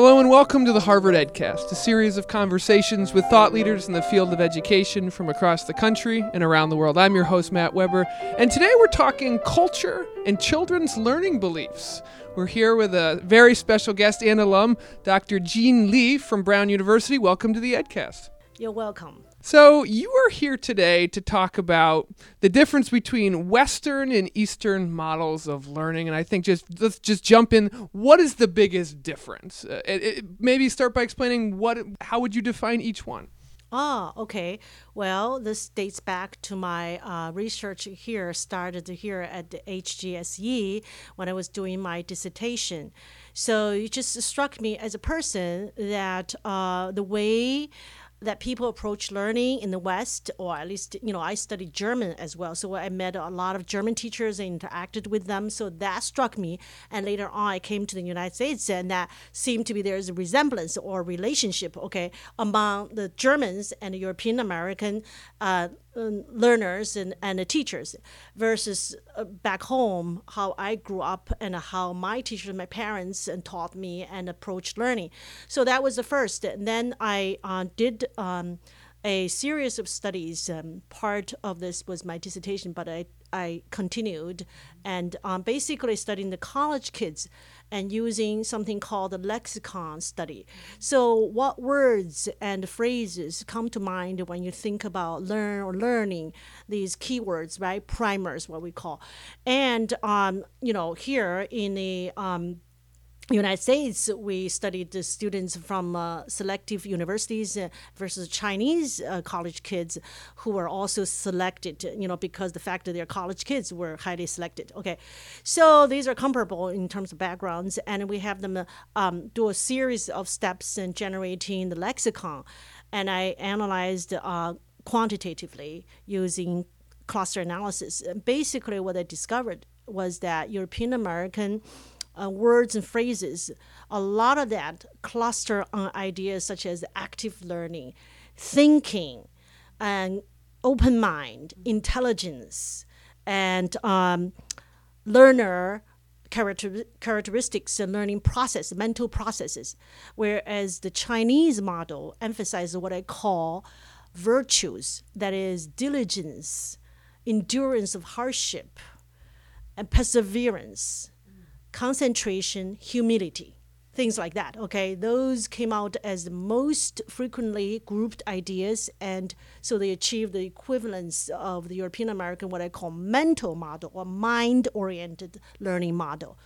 Hello and welcome to the Harvard EdCast, a series of conversations with thought leaders in the field of education from across the country and around the world. I'm your host, Matt Weber, and today we're talking culture and children's learning beliefs. We're here with a very special guest and alum, Dr. Jin Li from Brown University. Welcome to the EdCast. You're welcome. So, you are here today to talk about the difference between Western and Eastern models of learning. And I think just let's just jump in. What is the biggest difference? Uh, it, it, maybe start by explaining what, how would you define each one? Ah, okay. Well, this dates back to my uh, research here, started here at the HGSE when I was doing my dissertation. So it just struck me as a person that uh, the way that people approach learning in the West, or at least, you know, I studied German as well. So I met a lot of German teachers and interacted with them. So that struck me. And later on, I came to the United States, and that seemed to be there's a resemblance or relationship, okay, among the Germans and the European American uh, learners and, and teachers versus uh, back home how i grew up and how my teachers my parents and taught me and approached learning. So that was the first. And then i uh, did um, a series of studies. Um, part of this was my dissertation but i, I continued and um, basically studying the college kids and using something called the lexicon study. So, what words and phrases come to mind when you think about learn or learning these keywords, right? Primers, what we call. And, um, you know, here in the um, United States, we studied the students from uh, selective universities uh, versus Chinese uh, college kids who were also selected, you know, because the fact that they're college kids were highly selected. Okay, so these are comparable in terms of backgrounds, and we have them uh, um, do a series of steps in generating the lexicon, and I analyzed uh, quantitatively using cluster analysis. Basically, what I discovered was that European American uh, words and phrases, a lot of that cluster on ideas such as active learning, thinking, and open mind, intelligence, and um, learner character, characteristics and learning process, mental processes. Whereas the Chinese model emphasizes what I call virtues, that is, diligence, endurance of hardship, and perseverance concentration, humility, things like that. Okay, those came out as the most frequently grouped ideas, and so they achieved the equivalence of the European American, what I call mental model or mind oriented learning model.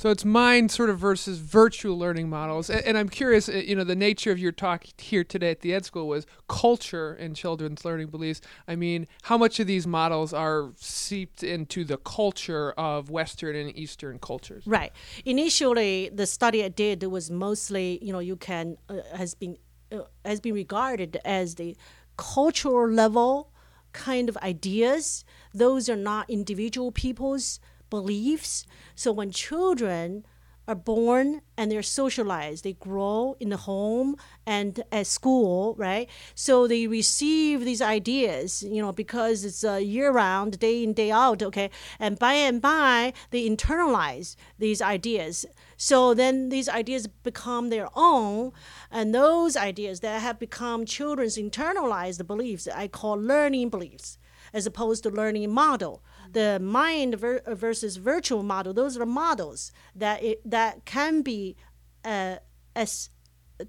So it's mind sort of versus virtue learning models. And, and, I'm curious, uh, you know, the nature of your talk here today at the Ed School was culture and children's learning beliefs. I mean, how much of these models are seeped into the culture of Western and Eastern cultures? Right. Initially, the study I did was mostly, you know, you can uh, has been uh, has been regarded as the cultural level kind of ideas. Those are not individual people's beliefs. So when children are born and they're socialized, they grow in the home and at school, right? So they receive these ideas, you know, because it's uh, year round, day in, day out, okay? And by and by, they internalize these ideas. So then these ideas become their own, and those ideas that have become children's internalized beliefs, I call learning beliefs as opposed to learning model. The mind ver- versus virtue model, those are models that it, that can be uh, as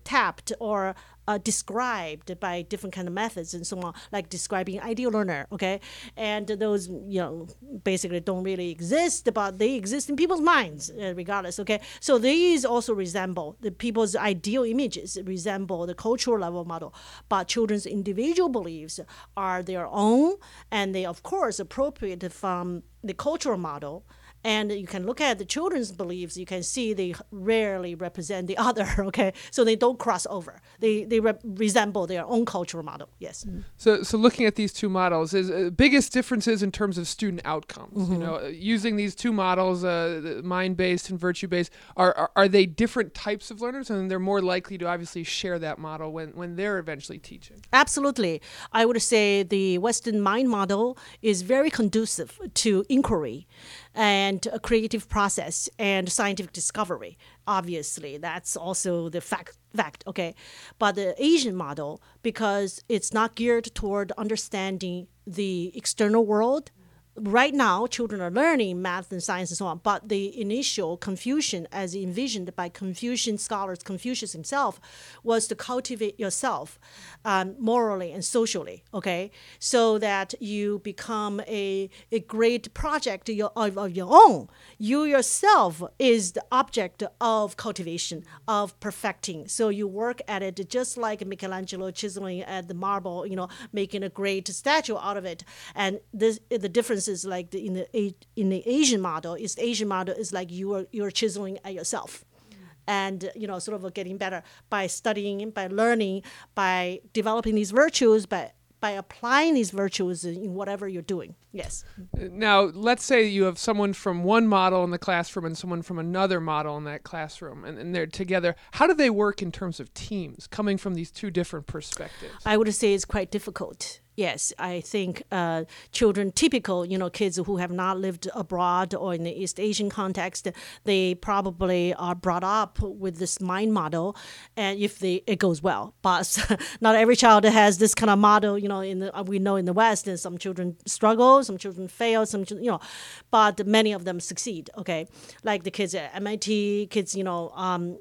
tapped or uh, described by different kind of methods and so on, like describing ideal learner, okay? And those, you know, basically don't really exist, but they exist in people's minds uh, regardless, okay? So these also resemble the people's ideal images resemble the cultural level model, but children's individual beliefs are their own, and they, of course, appropriate from the cultural model and you can look at the children's beliefs you can see they rarely represent the other okay? So they don't cross over. They they re- resemble their own cultural model yes. Mm-hmm. so so looking at these two models is uh, biggest differences in terms of student outcomes mm-hmm. you know uh, using these two models uh, mind based and virtue based are, are, are they different types of learners? And they're more likely to obviously share that model when when they're eventually teaching. Absolutely. I would say the western mind model is very conducive to inquiry and a creative process and scientific discovery. obviously that's also the fact fact okay but the asian model because it's not geared toward understanding the external world right now children are learning math and science and so on but the initial confucian as envisioned by confucian scholars confucius himself was to cultivate yourself um, morally and socially okay? So that you become a, a great project your, of, of your own. You yourself is the object of cultivation of perfecting. So you work at it just like michelangelo chiseling at the marble you know making a great statue out of it. And this the difference is like the, in the in the Asian model is the Asian model is like you are you're chiseling at yourself. And you know, sort of getting better by studying, by learning, by developing these virtues, by by applying these virtues in whatever you're doing. Yes. Now, let's say you have someone from one model in the classroom and someone from another model in that classroom, and, and they're together. How do they work in terms of teams, coming from these two different perspectives? I would say it's quite difficult yes, I think uh, children, typical, you know, kids who have not lived abroad or in the East Asian context, they probably are brought up with this mind model, and if they it goes well, but not every child has this kind of model. You know, in the, we know in the West, and some children struggle, some children fail, some you know, but many of them succeed. Okay, like the kids at MIT, kids, you know, um,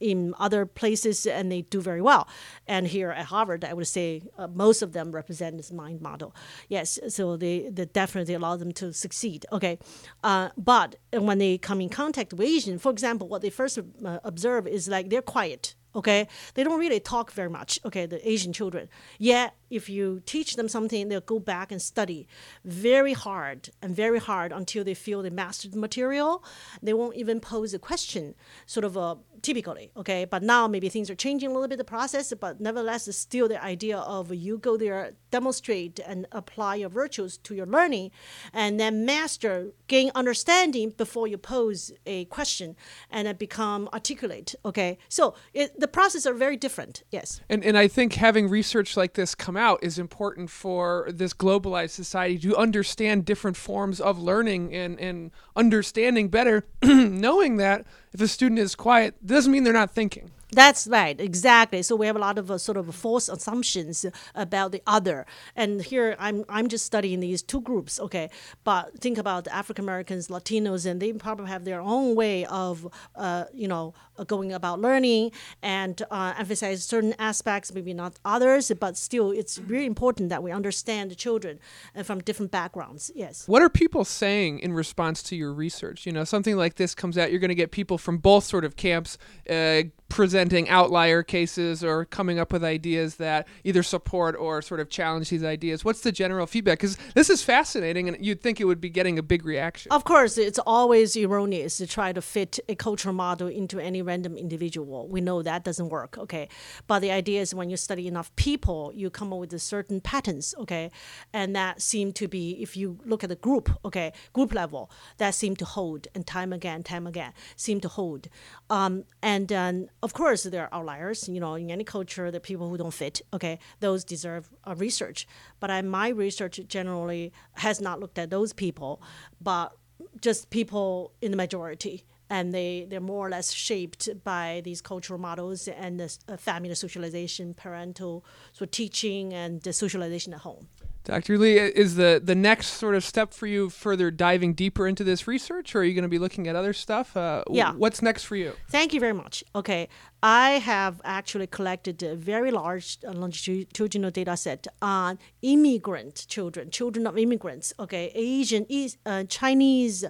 in other places, and they do very well. And here at Harvard, I would say uh, most of them represent represent this mind model. Yes, so they, they definitely allow them to succeed. Okay, uh, but when they come in contact with Asian, for example, what they first uh, observe is like they're quiet okay they don't really talk very much okay the asian children yet if you teach them something they'll go back and study very hard and very hard until they feel they mastered the material. They won't even pose a question sort of a typically okay? But now maybe things are changing a little bit the process but nevertheless it's still the idea of you go there demonstrate and apply your virtues to your learning and then master gain understanding before you pose a question and then become articulate okay? So it, the processes are very different yes. And, and i think having research like this come out is important for this globalized society to understand different forms of learning and, and understanding better knowing that if a student is quiet, doesn't mean they're not thinking. That's right, exactly. So we have a lot of uh, sort of false assumptions about the other. And here I'm I'm just studying these two groups, okay. But think about African Americans, Latinos, and they probably have their own way of, uh, you know, uh, going about learning and uh, emphasize certain aspects, maybe not others. But still, it's really important that we understand the children uh, from different backgrounds. Yes. What are people saying in response to your research? You know, something like this comes out, you're going to get people from both sort of camps uh, presenting outlier cases or coming up with ideas that either support or sort of challenge these ideas. What's the general feedback? Because this is fascinating, and you'd think it would be getting a big reaction. Of course, it's always erroneous to try to fit a cultural model into any random individual. We know that doesn't work, okay? But the idea is when you study enough people, you come up with certain patterns, okay? And that seem to be, if you look at the group, okay, group level, that seem to hold, and time again, time again, seem to hold. Um, and then of course, there are outliers. You know, in any culture, the people who don't fit. Okay, those deserve a research. But I, my research generally has not looked at those people, but just people in the majority and they, they're more or less shaped by these cultural models and the uh, family socialization, parental so teaching, and the socialization at home. Dr. Li, is the, the next sort of step for you further diving deeper into this research, or are you going to be looking at other stuff? Uh, yeah. What's next for you? Thank you very much. Okay. I have actually collected a very large uh, longitudinal data set on immigrant children, children of immigrants, okay, Asian, uh, Chinese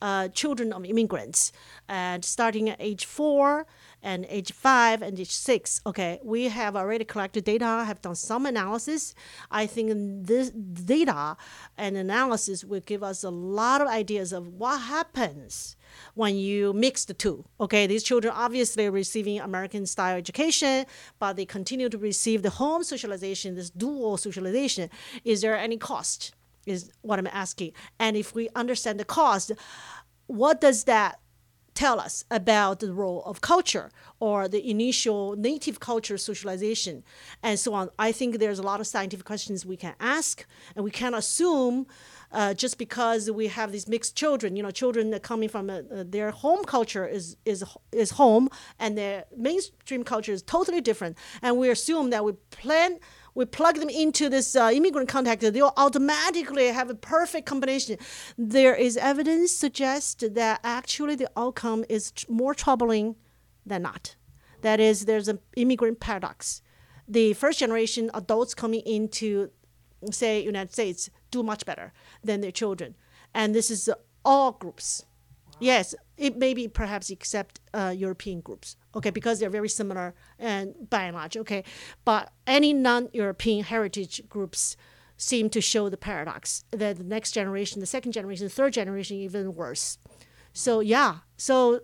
uh, children of immigrants, and starting at age four and age five and age six. Okay, we have already collected data, have done some analysis. I think this data and analysis will give us a lot of ideas of what happens when you mix the two. Okay, these children obviously receiving American style education, but they continue to receive the home socialization, this dual socialization. Is there any cost? Is what I'm asking. And if we understand the cost, what does that tell us about the role of culture or the initial native culture socialization and so on. I think there's a lot of scientific questions we can ask, and we can assume. Uh, just because we have these mixed children, you know, children that coming from a, uh, their home culture is is is home, and their mainstream culture is totally different, and we assume that we plan we plug them into this uh, immigrant contact, they'll automatically have a perfect combination. There is evidence suggests that actually the outcome is more troubling than not. That is, there's an immigrant paradox. The first generation adults coming into, say, United States do much better than their children, and this is all groups. Yes, it may be perhaps except uh, European groups, okay, because they're very similar and by and large, okay. But any non-European heritage groups seem to show the paradox that the next generation, the second generation, the third generation, even worse. So yeah, so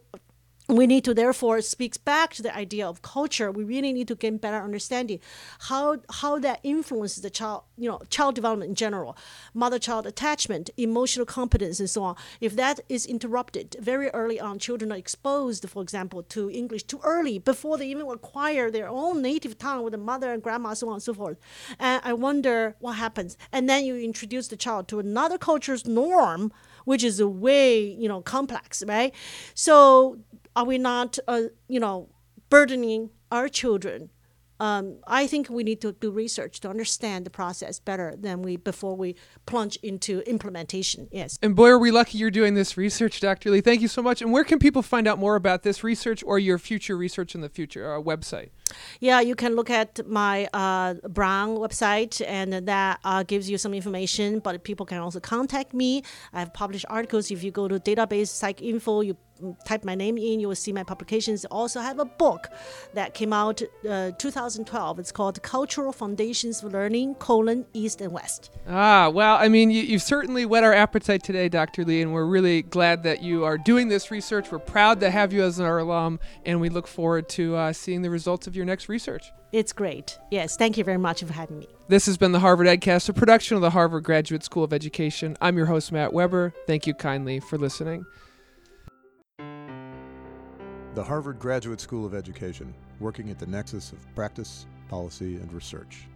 we need to therefore speaks back to the idea of culture. We really need to gain better understanding how how that influences the child you know child development in general mother child attachment emotional competence and so on. If that is interrupted very early on children are exposed for example to english too early before they even acquire their own native tongue with the mother and grandma so on and so forth. And i wonder what happens. And then you introduce the child to another culture's norm which is a way you know complex right? So are we not, uh, you know, burdening our children? Um, I think we need to do research to understand the process better than we before we plunge into implementation. Yes. And boy, are we lucky you're doing this research, Dr. Li. Thank you so much. And where can people find out more about this research or your future research in the future? Our website. Yeah, you can look at my uh, Brown website, and that uh, gives you some information. But people can also contact me. I have published articles. If you go to database PsycInfo, you type my name in, you will see my publications. Also, I have a book that came out uh, 2012. It's called Cultural Foundations for Learning: colon East and West. Ah, well, I mean, you, you've certainly whet our appetite today, Dr. Li, and we're really glad that you are doing this research. We're proud to have you as our alum, and we look forward to uh, seeing the results of your next research. It's great. Yes, thank you very much for having me. This has been the Harvard EdCast, a production of the Harvard Graduate School of Education. I'm your host, Matt Weber. Thank you kindly for listening. The Harvard Graduate School of Education, working at the nexus of practice, policy, and research.